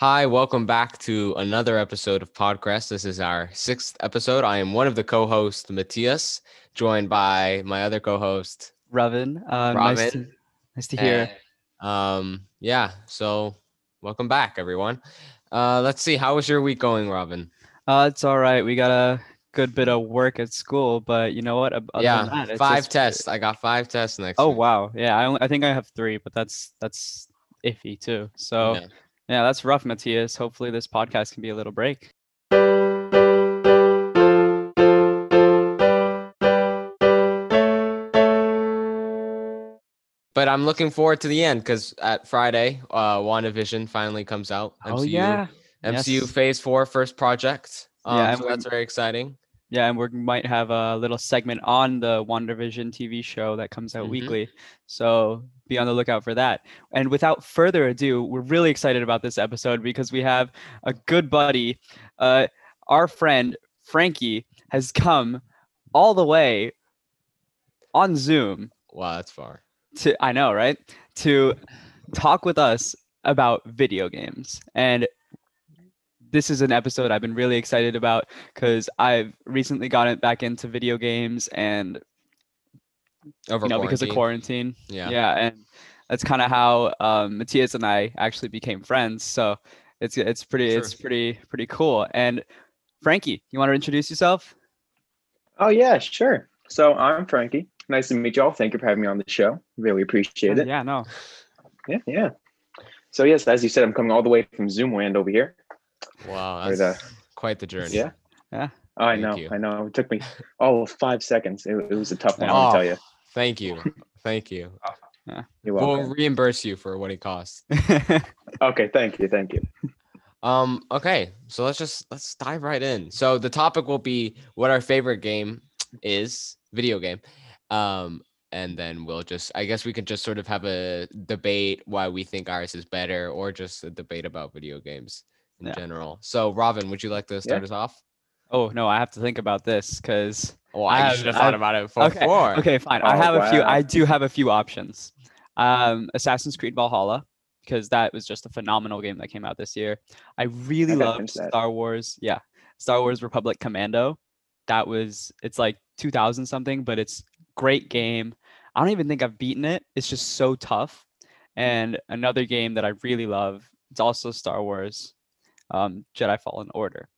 Hi, welcome back to another episode of Podcrest. This is our sixth episode. I am one of the co-hosts, Matthias, joined by my other co-host, Robin. Uh, Robin. Nice to, nice to hear. And, um, yeah, so welcome back, everyone. Uh, let's see, how was your week going, Robin? Uh, it's all right. We got a good bit of work at school, but you know what? Other than yeah, that, it's five just- tests. I got five tests next. Oh week. wow, yeah. I only, I think I have three, but that's that's iffy too. So Yeah. Yeah, that's rough, Matthias. Hopefully this podcast can be a little break. But I'm looking forward to the end because at Friday, uh, WandaVision finally comes out. Oh yeah, MCU Yes. Phase Four first project. Um, Yeah, so that's very exciting. Yeah, and we might have a little segment on the WandaVision TV show that comes out Mhm. weekly. So be on the lookout for that. And without further ado, we're really excited about this episode because we have a good buddy. Uh, our friend Frankie has come all the way on Zoom Wow, that's far. to I know, right? To talk with us about video games. And this is an episode I've been really excited about because I've recently gotten back into video games and Over you know because of quarantine. Yeah. Yeah. and that's kind of how um, Matthias and I actually became friends. So it's it's pretty True. it's pretty pretty cool. And Frankie, you want to introduce yourself? Oh yeah, sure. So I'm Frankie. Nice to meet y'all. Thank you for having me on the show. Really appreciate it. Yeah, no. Yeah, yeah. So yes, as you said, I'm coming all the way from Zoomland over here. Wow, that's the- quite the journey. Yeah. Yeah. Oh, I know, you. I know. It took me all of seconds. It, it was a tough one, Yeah. I'll Oh, tell you. Thank you. Thank you. You're We'll reimburse you for what it costs. okay, thank you, thank you. Um, okay, so let's just let's dive right in. So the topic will be what our favorite game is, video game. Um, and then we'll just I guess we could just sort of have a debate why we think ours is better, or just a debate about video games in Yeah. general. So Robin, would you like to start us off? oh no, I have to think about this because Oh, I I, should have thought have- about it before. okay, Okay, fine. I Oh, have a few. I do have a few options. Um, Assassin's Creed Valhalla, because that was just a phenomenal game that came out this year. I really I gotta love. Star Wars. Yeah, Star Wars Republic Commando. That was. It's like 2000 something, but it's great game. I don't even think I've beaten it. It's just so tough. And another game that I really love. It's also Star Wars, um, Jedi Fallen Order.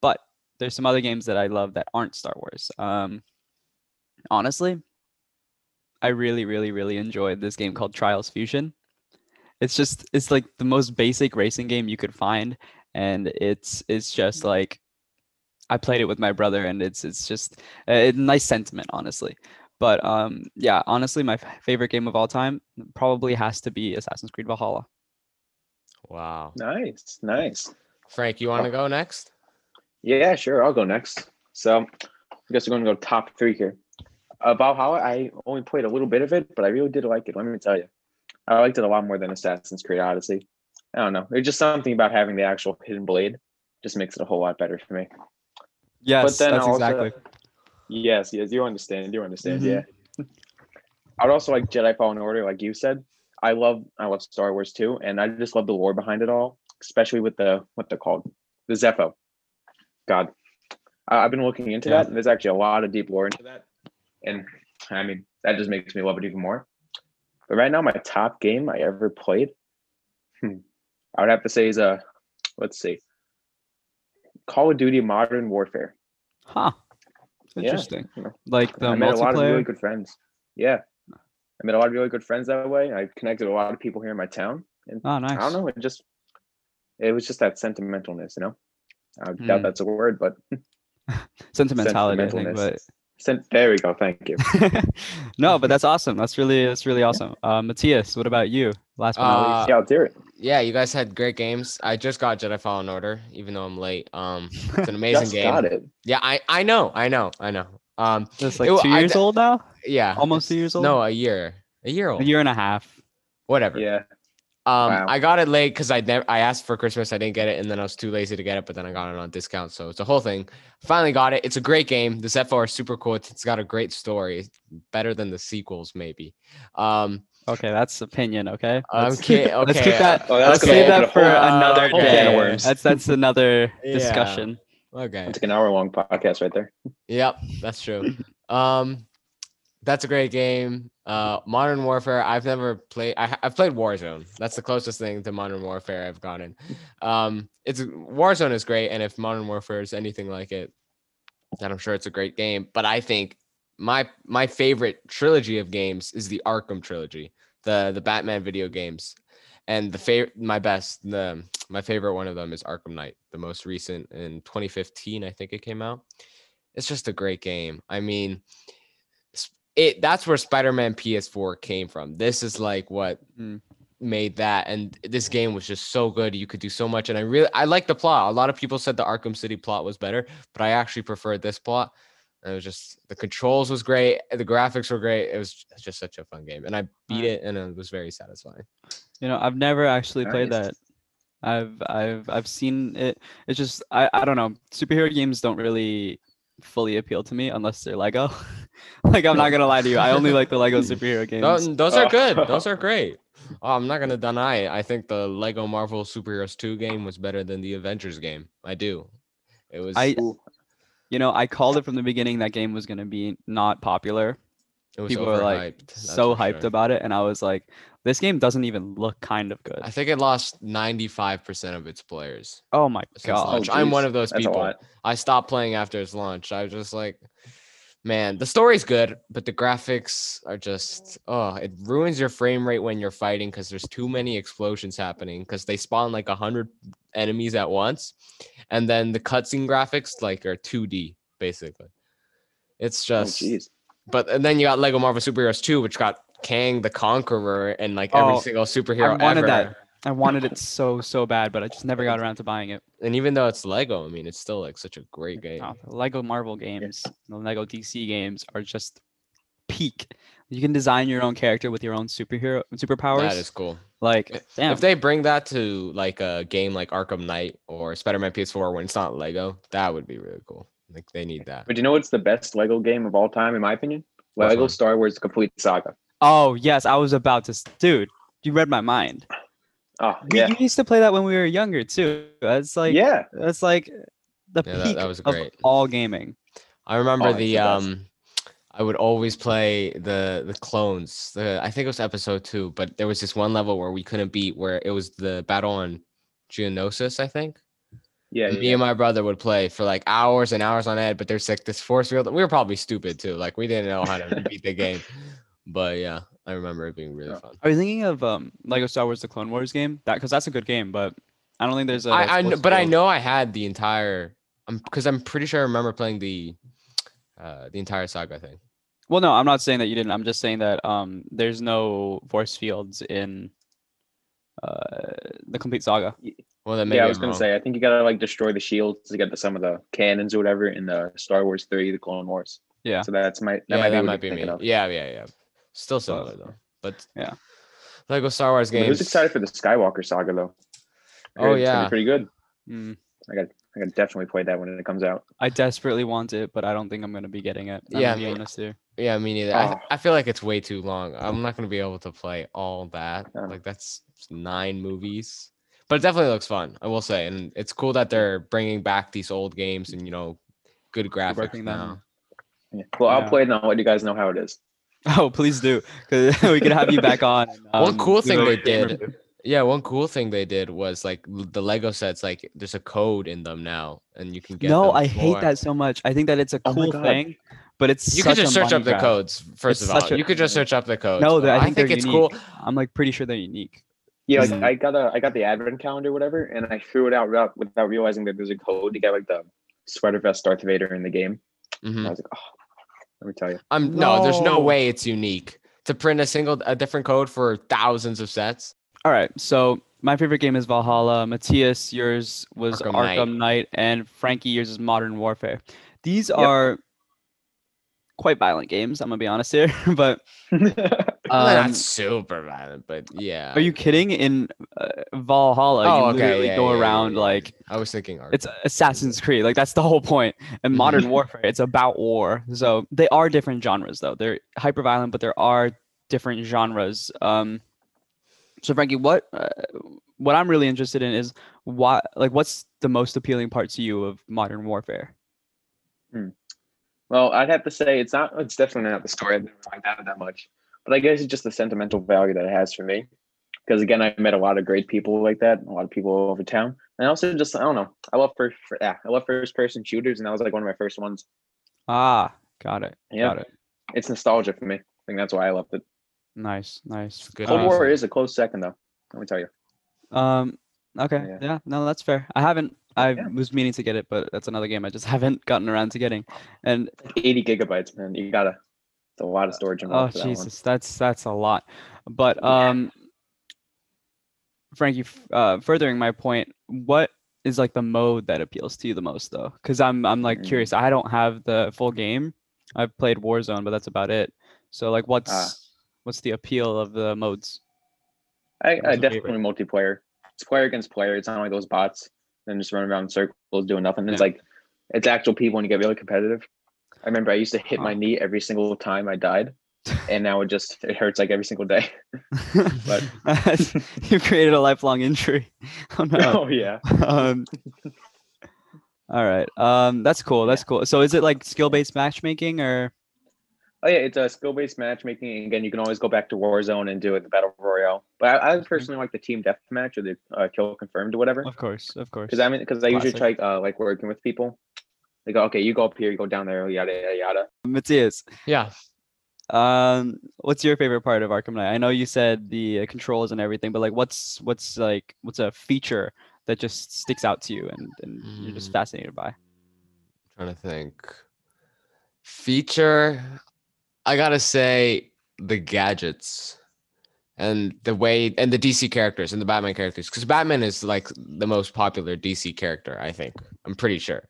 But there's some other games that I love that aren't Star Wars. Um, honestly, I really, really, really enjoyed this game called Trials Fusion. It's just it's like the most basic racing game you could find, and it's it's just like I played it with my brother, and it's it's just a, a nice sentiment, honestly. But um, yeah, honestly, my f- favorite game of all time probably has to be Assassin's Creed Valhalla. Wow. Nice, nice. Frank, you want to go next? Yeah, sure. I'll go next. So I guess we're going to go top three here. Uh, Valhalla, I only played a little bit of it, but I really did like it. Let me tell you, I liked it a lot more than Assassin's Creed Odyssey. I don't know. It's just something about having the actual hidden blade just makes it a whole lot better for me. Yes, then that's also- exactly. Yes, yes, you understand. You understand. Mhm. Yeah. I'd also like Jedi Fallen Order, like you said. I love I love Star Wars too, and I just love the lore behind it all, especially with the what they're called, the Zeffo. God, I, I've been looking into Yeah. that, and there's actually a lot of deep lore into that, and I mean that just makes me love it even more. But right now, my top game I ever played, hmm, I would have to say is a, let's see, Call of Duty Modern Warfare. Huh. Interesting. know. Like the I made a lot of multiplayer. really good friends. Yeah. I made a lot of really good friends that way. I connected a lot of people here in my town. And Oh, nice. I don't know, it just it was just that sentimentalness, you know? I Hmm. doubt that's a word, but Sentimentality, I think, but sentimentalness. Sent, there we go. Thank you. no, but that's awesome. That's really that's really awesome. Uh, Matthias, what about you? Last but not Uh, yeah, I'll do it. Yeah, you guys had great games. I just got Jedi Fallen Order, even though I'm late. Um, it's an amazing Just game. got it. Yeah, I I know, I know, I know. Um, Just like it- two years d- old now? yeah, Almost two years old? No, a year, a year old. A year and a half. Whatever. Yeah. Um, Wow. I got it late because I never I asked for Christmas. I didn't get it, and then I was too lazy to get it. But then I got it on discount, so it's a whole thing. Finally got it. It's a great game. The Zephyr is super cool. It's, it's got a great story, better than the sequels maybe. Um, Okay, that's opinion. Okay. I'm Let's- kidding. Okay. Let's keep that. Oh, that's let's gonna save that for whole- another whole can of day. That's that's another Yeah. discussion. Okay. It's like an hour long podcast right there. Yep, that's true. Um, that's a great game. Uh, Modern Warfare. I've never played. I, I've played Warzone. That's the closest thing to Modern Warfare I've gotten. Um, it's Warzone is great, and if Modern Warfare is anything like it, then I'm sure it's a great game. But I think my my favorite trilogy of games is the Arkham trilogy, the the Batman video games, and the favorite my best the my favorite one of them is Arkham Knight, the most recent in 2015, I think it came out. It's just a great game. I mean, it that's where Spider-Man PS4 came from. This is like what Mm. made that and this game was just so good. You could do so much and I really I like the plot. A lot of people said the Arkham City plot was better, but I actually preferred this plot. And it was just the controls was great, the graphics were great. It was just such a fun game and I beat Alright. it and it was very satisfying. You know, I've never actually played Nice. that. I've I've I've seen it. It's just I I don't know. Superhero games don't really fully appeal to me unless they're Lego. like I'm not gonna lie to you. I only like the Lego superhero games. Those, those are Oh. good. Those are great. Oh, I'm not gonna deny it. I think the Lego Marvel Superheroes 2 game was better than the Avengers game. I do. It was I you know, I called it from the beginning that game was gonna be not popular. it was People were like overhyped, so hyped sure. about it, and I was like, this game doesn't even look kind of good. I think it lost 95% of its players. Oh my god. launch. I'm one of those That's people. I stopped playing after its launch. I was just like, man, the story's good, but the graphics are just oh, it ruins your frame rate when you're fighting because there's too many explosions happening because they spawn like a hundred enemies at once, and then the cutscene graphics like are 2D basically. It's Oh, just, jeez. but and then you got Lego Marvel Superheroes 2, which got Kang the Conqueror and like every Oh, single superhero I wanted ever. that. I wanted it so so bad, but I just never got around to buying it. And even though it's Lego, I mean, it's still like such a great game. No, the Lego Marvel games, the Lego DC games are just peak. You can design your own character with your own superhero superpowers. That is cool. like If- damn. If they bring that to like a game like Arkham Knight or Spider-Man PS4 when it's not Lego, that would be really cool. Like they need that. But you know what's the best Lego game of all time, in my opinion? Lego? Star Wars: Complete Saga. oh yes, I was about to. Dude, you read my mind. Oh We yeah, you used to play that when we were younger too. That's like yeah. that's like the Yeah, that- peak that was of great. all gaming. I remember Oh, the the um I would always play the the clones. The I think it was episode 2, but there was this one level where we couldn't beat where it was the battle on Geonosis, I think. Yeah, yeah, me and my brother would play for like hours and hours on end, but there's like this force field. We were probably stupid too. Like we didn't know how to beat the game. But yeah, I remember it being really Yeah. fun. Are you thinking of um Lego Star Wars: The Clone Wars game? That because that's a good game, but I don't think there's a. I, I kn- sports but I know I had the entire I'm because I'm pretty sure I remember playing the uh the entire saga thing. Well, no, I'm not saying that you didn't. I'm just saying that um there's no force fields in uh the complete saga. Well then maybe yeah. I was I'm gonna wrong. say, I think you gotta like destroy the shields to get the, some of the cannons or whatever in the Star Wars Three: The Clone Wars. Yeah. So that's my that yeah, might be that what might be me. of. Yeah, yeah, yeah. Still similar though. But Yeah. Lego Star Wars But games. Who's excited for the Skywalker saga though? I Oh, it's yeah. pretty good. Mm, I got I got definitely play that when it comes out. I desperately want it, but I don't think I'm gonna be getting it. I'm Yeah, be me- honest here. Yeah, me neither. I, Oh. I feel like it's way too long. I'm not gonna be able to play all that. Yeah. Like that's nine movies. But it definitely looks fun. I will say, and it's cool that they're bringing back these old games and you know, good graphics now. Yeah. Well, I'll play it and I'll let you guys know how it is. Oh, please do, because we could have you back on. and, One um, cool thing they did- Yeah, one cool thing they did was like the Lego sets. Like, there's a code in them now, and you can get. No, them I hate for- that so much. I think that it's a Oh cool God. thing, but it's You could just search money up the codes. First It's of all, a- you could just search up the codes. No, but that- I think, it's unique. cool. I'm like pretty sure they're unique. Yeah, like Mhm. I got a I got the advent calendar, whatever, and I threw it out without, without realizing that there's a code to get like the sweater vest Darth Vader in the game. And Mhm. I was like, oh, let me tell you. I'm no, there's no No. way it's unique to print a single a different code for thousands of sets. All right, so my favorite game is Valhalla. Matthias, yours was Arkham Arkham, Knight. Knight. and Frankie, yours is Modern Warfare. These Yep. are quite violent games. I'm gonna be honest here, but Well, they're um, not super violent, but yeah. are you kidding? In uh, Valhalla, Oh, you okay, literally yeah, go yeah, yeah, around yeah, yeah. like I was thinking Arkham. it's Assassin's Creed. Like that's the whole point. And Modern Warfare, it's about war. So they are different genres though. They're hyper violent, but there are different genres. Um, so Frankie, what uh, what I'm really interested in is what like what's the most appealing part to you of Modern Warfare? Well, I'd have to say it's not. It's definitely not the story. I didn't like that that much, but I guess it's just the sentimental value that it has for me. Because again, I met a lot of great people like that, a lot of people over town, and also just I don't know. I love first, yeah, I love first person shooters, and that was like one of my first ones. Ah, got it. Yeah. Got it. It's nostalgia for me. I think that's why I loved it. Nice, nice. Good Cold Um, War is a close second, though. Let me tell you. Um, okay, Yeah. yeah. no, that's fair. I haven't. I Yeah. was meaning to get it, but that's another game I just haven't gotten around to getting. And 80 gigabytes, man. You gotta. It's a lot of storage oh involved that one. Jesus, that's that's a lot. But Yeah. um, Frankie, uh, furthering my point, what is like the mode that appeals to you the most, though? Because I'm I'm like Mm. curious. I don't have the full game. I've played Warzone, but that's about it. So like, what's Ah. what's the appeal of the modes? I, I definitely multiplayer. It's player against player. It's not like those bots and just running around in circles doing nothing. It's Yeah. like it's actual people and you get really competitive. I remember I used to hit my knee every single time I died, and now it just it hurts like every single day. But- you created a lifelong injury. Oh no. oh yeah. um, all right. Um, that's cool. That's cool. So is it like skill-based matchmaking or? Oh yeah, it's a skill-based matchmaking. Again, you can always go back to Warzone and do it the battle royale. But I, I personally like the team deathmatch or the uh, kill confirmed or whatever. Of course, of course. Because I mean, because I usually try uh, like working with people. They go, okay, you go up here, you go down there, yada yada yada. Matthias, Yeah. um, what's your favorite part of Arkham Knight? I know you said the uh, controls and everything, but like, what's what's like what's a feature that just sticks out to you and and you're just Mm. fascinated by? I'm trying to think. Feature, I gotta say the gadgets and the way and the DC characters and the Batman characters because Batman is like the most popular DC character. I think I'm pretty sure,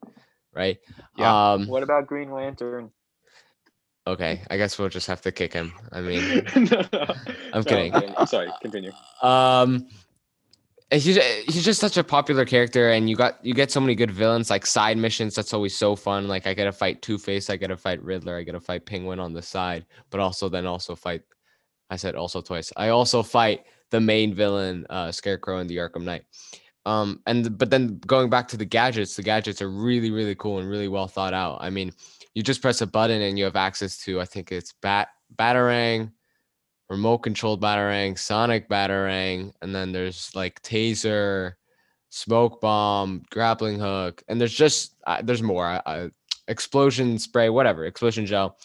right? Yeah. Um. What about Green Lantern? Okay. I guess we'll just have to kick him. I mean, I'm kidding. I'm sorry. Continue. um he's just, he's just such a popular character and you got you get so many good villains like side missions that's always so fun like i gotta fight two-face i gotta fight riddler i gotta fight penguin on the side but also then also fight i said also twice i also fight the main villain uh scarecrow in the arkham knight um and but then going back to the gadgets the gadgets are really really cool and really well thought out i mean you just press a button and you have access to i think it's bat batarang remote controlled batarang, sonic batarang, and then there's like taser, smoke bomb, grappling hook, and there's just uh, there's more uh, explosion spray, whatever, explosion gel.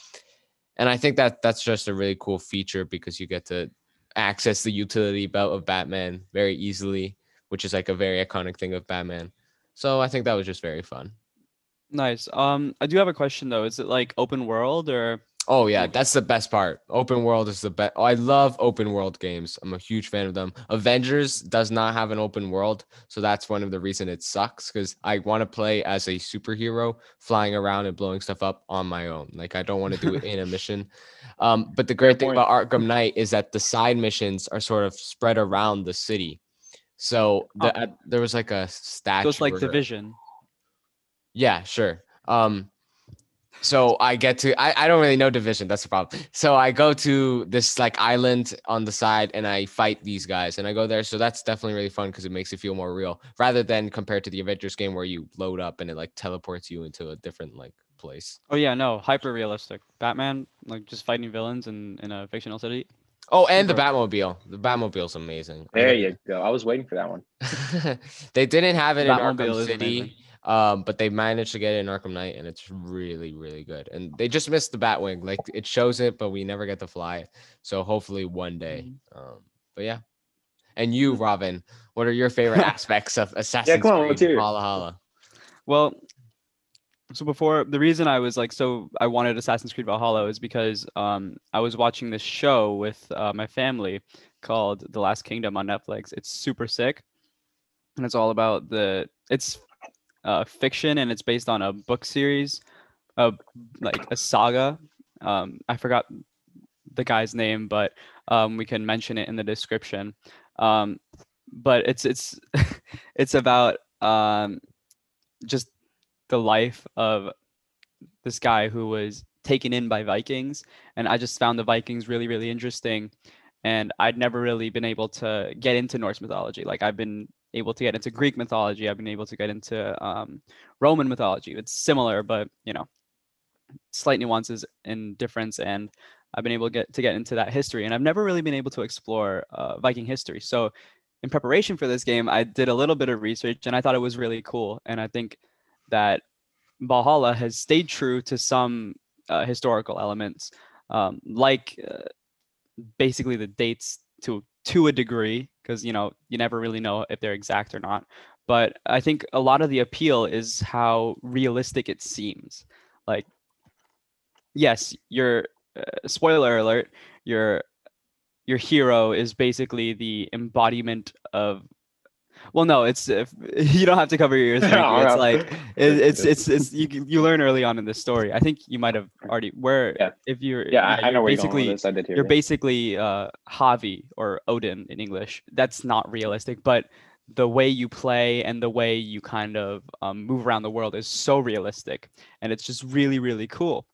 And I think that that's just a really cool feature because you get to access the utility belt of Batman very easily, which is like a very iconic thing of Batman. So I think that was just very fun. Nice. Um, I do have a question though. Is it like open world or? Oh yeah, that's the best part. Open world is the best. I love open world games. I'm a huge fan of them. Avengers does not have an open world, so that's one of the reason it sucks because I want to play as a superhero, flying around and blowing stuff up on my own. Like I don't want to do it in a mission. Um, but the great thing point. about Arkham Knight is that the side missions are sort of spread around the city. So the, Oh. uh, there was like a statue. So it's like or- division. yeah, sure. Um, so I get to I, I don't really know division. That's the problem. So I go to this like island on the side and I fight these guys and I go there. So that's definitely really fun because it makes it feel more real rather than compared to the Avengers game where you load up and it like teleports you into a different like place. Oh yeah, no, hyper realistic. Batman like just fighting villains in in a fictional city. Oh, and the Batmobile. The Batmobile's amazing. There you go. I was waiting for that one. they didn't have it in Batmobile Arkham City. Um, but they managed to get it in Arkham Knight, and it's really, really good. And they just missed the Batwing. Like it shows it, but we never get to fly it. So hopefully one day. Um, but yeah. And you, Robin, what are your favorite aspects of Assassin's come on, Creed let's. Valhalla? Well, so before the reason I was like so I wanted Assassin's Creed Valhalla is because um I was watching this show with uh, my family called The Last Kingdom on Netflix. It's super sick, and it's all about the it's uh, fiction and it's based on a book series, of like a saga. Um, I forgot the guy's name, but um, we can mention it in the description. Um, but it's it's it's about um, just the life of this guy who was taken in by Vikings, and I just found the Vikings really really interesting. And I'd never really been able to get into Norse mythology. Like I've been able to get into Greek mythology. I've been able to get into um, Roman mythology. It's similar, but you know, slight nuances and difference. And I've been able to get to get into that history, and I've never really been able to explore uh, Viking history. So, in preparation for this game, I did a little bit of research, and I thought it was really cool. And I think that Valhalla has stayed true to some uh, historical elements, um, like uh, basically the dates to to a degree, because you know you never really know if they're exact or not. But I think a lot of the appeal is how realistic it seems. Like, yes, your uh, spoiler alert, your your hero is basically the embodiment of well no it's if, you don't have to cover your ears it's like it, it's it's it's you, you learn early on in the story i think you might have already where Yeah. if you're Yeah, I, I know where basically you're going with this. I did hear you're basically uh Havi or Odin in English. That's not realistic, but the way you play and the way you kind of um, move around the world is so realistic, and it's just really really cool.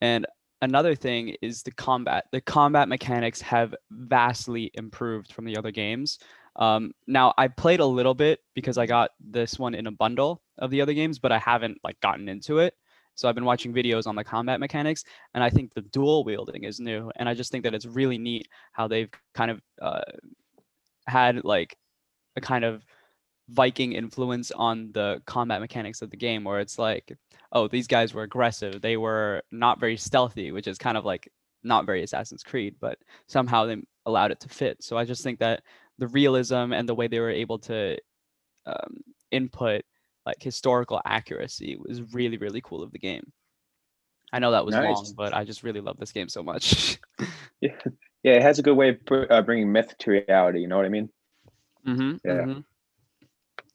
And another thing is the combat. The combat mechanics have vastly improved from the other games. Um, now I played a little bit because I got this one in a bundle of the other games, but I haven't like gotten into it. So I've been watching videos on the combat mechanics, and I think the dual wielding is new, and I just think that it's really neat how they've kind of uh, had like a kind of Viking influence on the combat mechanics of the game, where it's like, oh, these guys were aggressive, they were not very stealthy, which is kind of like not very Assassin's Creed, but somehow they allowed it to fit. So I just think that the realism and the way they were able to um, input like historical accuracy was really really cool of the game. I know that was long, but I just really love this game so much. Yeah, yeah, it has a good way of br- uh, bringing myth to reality. You know what I mean? mm-hmm, Yeah.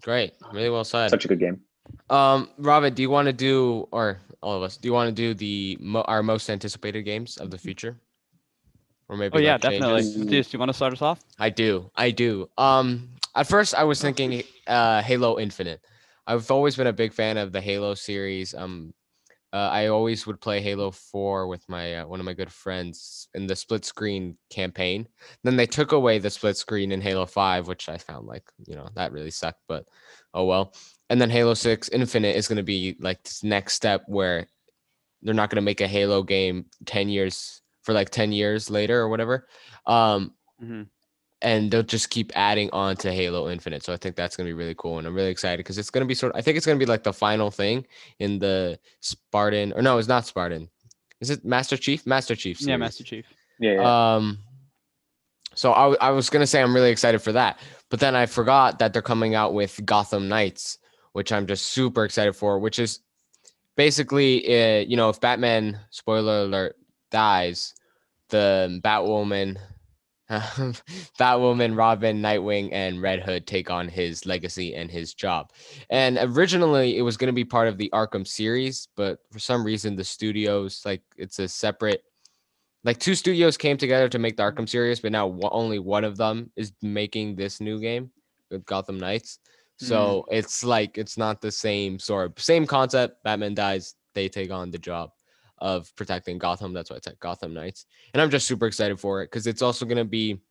Great, really well said. Such a good game. Um, Robin, do you want to do, or all of us, do you want to do the mo- our most anticipated games of the future, or maybe? Oh yeah, definitely. changes. Do you want to start us off? I do. I do. Um, at first I was thinking uh Halo Infinite. I've always been a big fan of the Halo series. Um, uh, I always would play Halo 4 with my uh, one of my good friends in the split screen campaign. Then they took away the split screen in Halo 5, which I found like, you know, that really sucked, but oh well. And then Halo 6 Infinite is going to be like this next step where they're not going to make a Halo game 10 years for like 10 years later or whatever. Um, Mm-hmm. and they'll just keep adding on to Halo Infinite. So I think that's gonna be really cool, and I'm really excited because it's gonna be sort. Of, I think it's gonna be like the final thing in the Spartan, or no, it's not Spartan. Is it Master Chief? Master Chief. Yeah. Master Chief. Yeah, yeah. Um, so I, w- I was gonna say I'm really excited for that, but then I forgot that they're coming out with Gotham Knights, which I'm just super excited for. Which is basically, uh, you know, if Batman, spoiler alert, dies, the Batwoman, um, Batwoman, Robin, Nightwing, and Red Hood take on his legacy and his job. And originally, it was going to be part of the Arkham series, but for some reason, the studios like it's a separate. Like two studios came together to make the Arkham series, but now only one of them is making this new game with Gotham Knights. So mm. it's like it's not the same sort of same concept. Batman dies, they take on the job of protecting Gotham. That's why it's at Gotham Knights. And I'm just super excited for it because it's also gonna be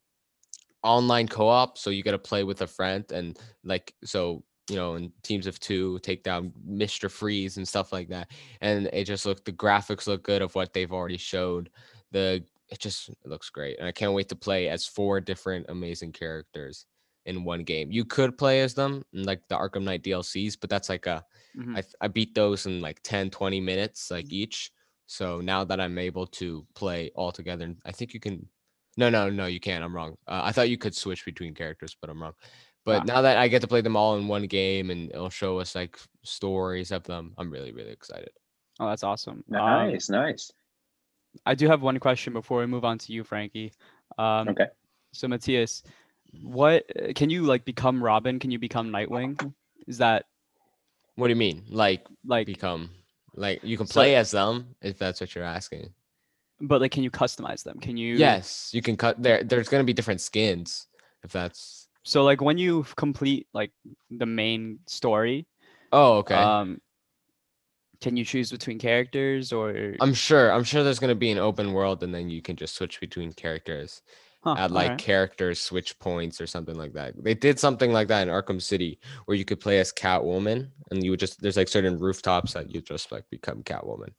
online co-op. So you gotta play with a friend and like so you know in teams of two take down Mr. Freeze and stuff like that. And it just look the graphics look good of what they've already showed. The it just it looks great. And I can't wait to play as four different amazing characters in one game. You could play as them in like the Arkham Knight DLCs, but that's like a Mhm. I, I beat those in like 10 20 minutes like each. So now that I'm able to play all together, and I think you can no no no you can't. I'm wrong. Uh, I thought you could switch between characters, but I'm wrong. But Ah. now that I get to play them all in one game and it'll show us like stories of them, I'm really really excited. Oh, that's awesome. Um, nice, nice. I do have one question before we move on to you, Frankie. Um, Okay. So Matthias, what uh, can you like become Robin? Can you become Nightwing? Is that What do you mean? Like like, become like you can So- play as them if that's what you're asking. but like, can you customize them? Can you? Yes, you can cut there. There's gonna be different skins if that's. So like, when you complete like the main story, Oh, okay. um, can you choose between characters or I'm sure. I'm sure there's gonna be an open world, and then you can just switch between characters. Huh, Add like alright. character switch points or something like that. They did something like that in Arkham City, where you could play as Catwoman, and you would just there's like certain rooftops that you just like become Catwoman.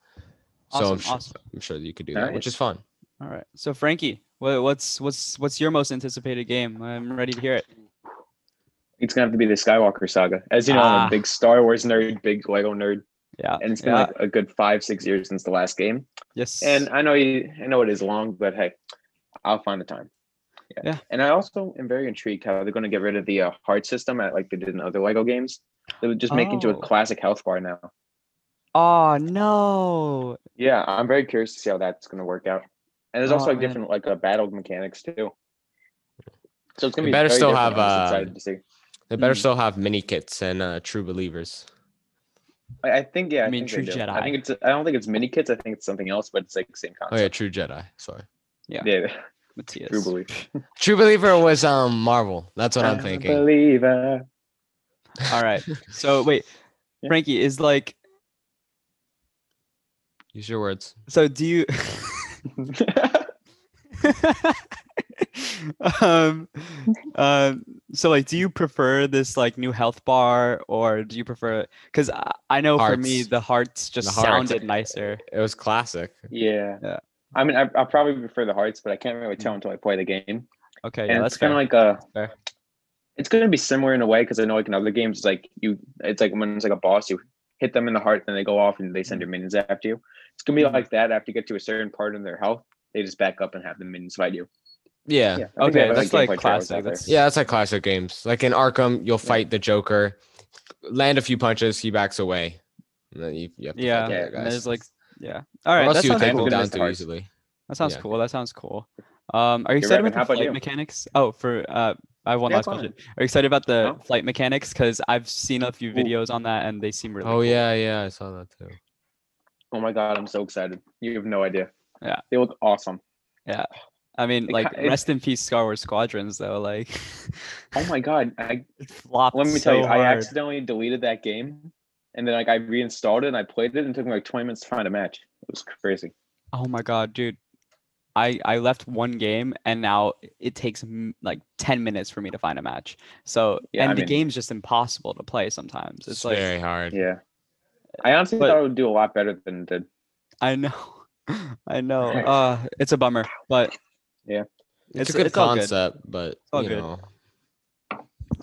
So I'm Awesome, sure, awesome. I'm sure you could do that, which is fun. All right. So Frankie, what's what's what's your most anticipated game? I'm ready to hear it. It's gonna have to be the Skywalker saga. As you know, I'm Ah. a big Star Wars nerd, big Lego nerd, Yeah. and it's been yeah. like a good five, six years since the last game. yes. And I know you, I know it is long, but hey, I'll find the time. Yeah. And I also am very intrigued how they're going to get rid of the uh, heart system at like they did in other Lego games. They would just make it into a Oh. classic health bar now. oh no. Yeah, I'm very curious to see how that's going to work out. And there's also Oh, like man. different like uh, battle mechanics too. So it's gonna be better very still have, I'm uh, excited to see. They better Mm. still have mini kits and uh, true believers. I, I think yeah. I I, mean, think True Jedi. I think it's. I don't think it's mini kits. I think it's something else, but it's like the same concept. Oh yeah. True Jedi. Sorry, Yeah. yeah. Matthias. True belief. True Believer was um Marvel. That's what I'm a thinking. Believer. All right. So wait, Yeah. Frankie is like. Use your words. So do you? um, um, so like, do you prefer this like new health bar, or do you prefer? Because I, I know for me the hearts just hearts. sounded nicer. It was classic. yeah. Yeah. I mean, I, I probably prefer the hearts, but I can't really tell until I play the game. Okay, and yeah, it's that's kind of like a. Fair. It's going to be similar in a way because I know like in other games, it's like you. It's like when it's like a boss, you hit them in the heart, then they go off and they send your minions after you. It's gonna be Mhm. like that after you get to a certain part in their health, they just back up and have the minions fight you. Yeah. I think they Okay, have, that's like gameplay trailers classic, that's- Yeah, that's like classic games. Like in Arkham, you'll fight the Joker, land a few punches, he backs away. And then you, you have to yeah, fight Yeah, other and guys. there's like, yeah. Or All right, else that you would sounds cool. down too easily. That sounds Yeah. cool. That sounds cool. Um, are you Okay, excited Revan, about the flight you? mechanics? Oh, for uh, I have one Yeah, last question. ahead. Are you excited about the No? flight mechanics? Because I've seen a few Ooh. videos on that, and they seem really. Oh cool. yeah, yeah, I saw that too. Oh my god, I'm so excited! You have no idea. Yeah. they look awesome. Yeah. I mean, It like, ki- it- rest in peace, Star Wars Squadrons, though. Like, Oh my god, I it flopped. let me so tell you, I accidentally deleted that game, and then like I reinstalled it and I played it, and it took me like 20 minutes to find a match. It was crazy. Oh my god, dude. I I left one game and now it takes m- like 10 minutes for me to find a match. So Yeah, and I the mean- game's just impossible to play sometimes. It's, It's like very hard. Yeah, I honestly But- thought it would do a lot better than it did. I know. I know. Uh it's a bummer, but It's, It's- a good it's all good. concept, but you good. know.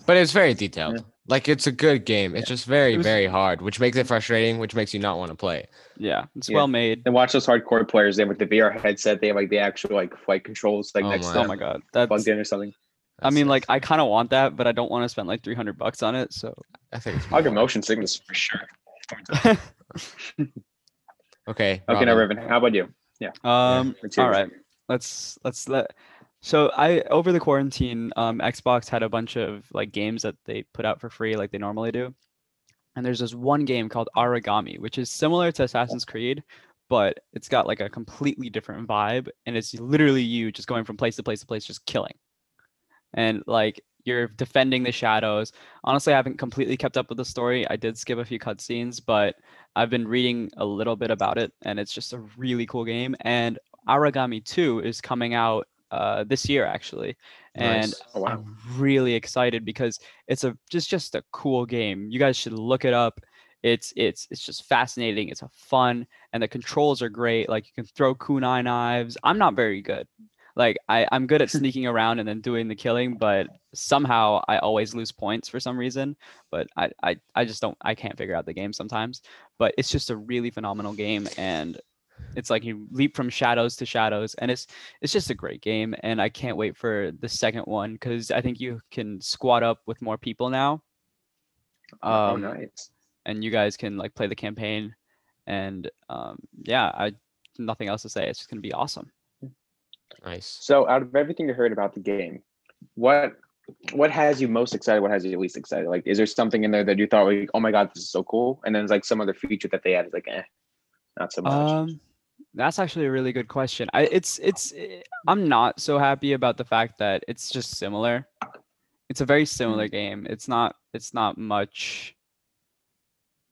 But it's very detailed. Like it's a good game. It's just very, was- very hard, which makes it frustrating, which makes you not want to play. yeah, it's Yeah. well made. And watch those hardcore players. They have like the VR headset. They have like the actual like flight controls like Oh next my- to Oh my god. That's plugged in or something. I mean like I kind of want that, but I don't want to spend like 300 bucks on it, so I think it's I'll get motion sickness for sure. Okay. Okay, now Robin. Riven, how about you? Yeah. Um let's all hear it. right. Let's let's let so I over the quarantine, um, Xbox had a bunch of like games that they put out for free like they normally do. And there's this one game called Aragami, which is similar to Assassin's Creed, but it's got like a completely different vibe. And it's literally you just going from place to place to place, just killing. And like you're defending the shadows. Honestly, I haven't completely kept up with the story. I did skip a few cutscenes, but I've been reading a little bit about it, and it's just a really cool game. And Aragami 2 is coming out uh, this year, actually. And Nice. Oh, wow. I'm really excited because it's a just just a cool game. You guys should look it up. It's it's it's just fascinating. It's a fun and the controls are great. Like you can throw kunai knives. I'm not very good. Like I I'm good at sneaking around and then doing the killing, but somehow I always lose points for some reason. But I I I just don't I can't figure out the game sometimes. But it's just a really phenomenal game and it's like you leap from shadows to shadows and it's it's just a great game and i can't wait for the second one because i think you can squad up with more people now oh, um, nice. and you guys can like play the campaign and um yeah i nothing else to say it's just gonna be awesome Nice. So, out of everything you heard about the game, what what has you most excited? What has you least excited? Like, is there something in there that you thought, like, oh my god, this is so cool? And then it's like some other feature that they added, like, eh, not so much. um that's actually a really good question i it's it's eh, i'm not so happy about the fact that it's just similar it's a very similar game it's not it's not much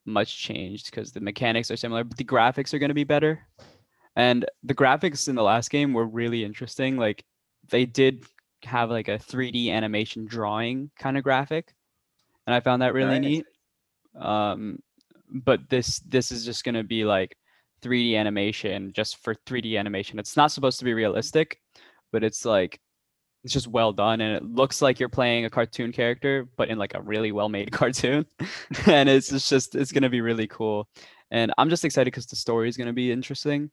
much changed because the mechanics are similar, but the graphics are going to be better. And the graphics in the last game were really interesting. Like they did have like a 3D animation drawing kind of graphic, and I found that really Nice. neat. Um, but this this is just going to be like 3D animation just for 3D animation. It's not supposed to be realistic, but it's like it's just well done and it looks like you're playing a cartoon character but in like a really well made cartoon. And it's it's just it's going to be really cool. And i'm just excited because the story is going to be interesting.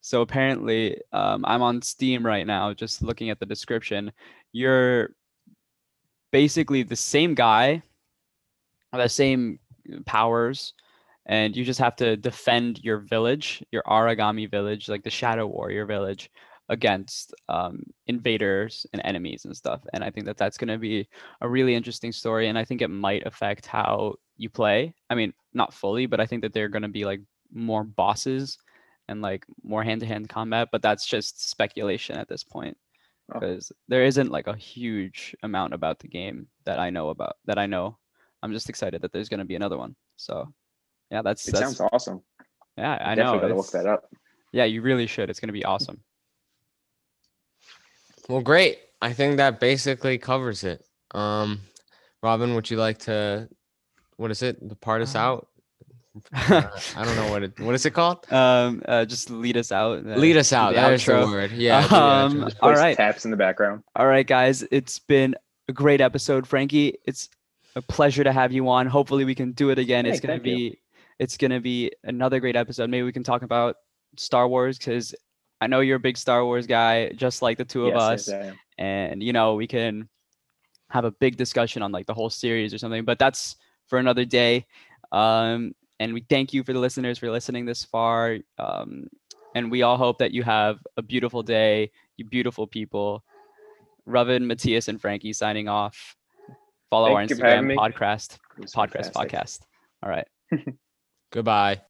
So apparently um, i'm on steam right now just looking at the description. You're basically the same guy the same powers and you just have to defend your village your aragami village like the shadow warrior village against um, invaders and enemies and stuff. And I think that that's going to be a really interesting story. And I think it might affect how you play. I mean, not fully, but I think that they're going to be like more bosses and like more hand to hand combat. But that's just speculation at this point Oh. because there isn't like a huge amount about the game that I know about that I know. I'm just excited that there's going to be another one. So yeah, that's, It that's sounds awesome. yeah, I know. Definitely know. gotta look that up. Yeah, you really should. It's going to be awesome. Well, great. I think that basically covers it. Um, Robin, would you like to? What is it? The part us Uh, out? Uh, I don't know what it. What is it called? um uh, just lead us out uh, Lead us out. the There's the word. Yeah. the Um, outro. all Voice right Taps in the background. all right guys it's been a great episode frankie it's a pleasure to have you on hopefully we can do it again it's gonna be you. It's gonna be another great episode. Maybe we can talk about star wars because i know you're a big star wars guy just like the two of Yes, us. yes, and you know we can have a big discussion on like the whole series or something but that's for another day. Um and we thank you for the listeners for listening this far. Um and we all hope that you have a beautiful day you beautiful people. Ravin, Matthias, and Frankie signing off. Follow our Thank having Instagram podcast, podcast, podcast. All right. Goodbye.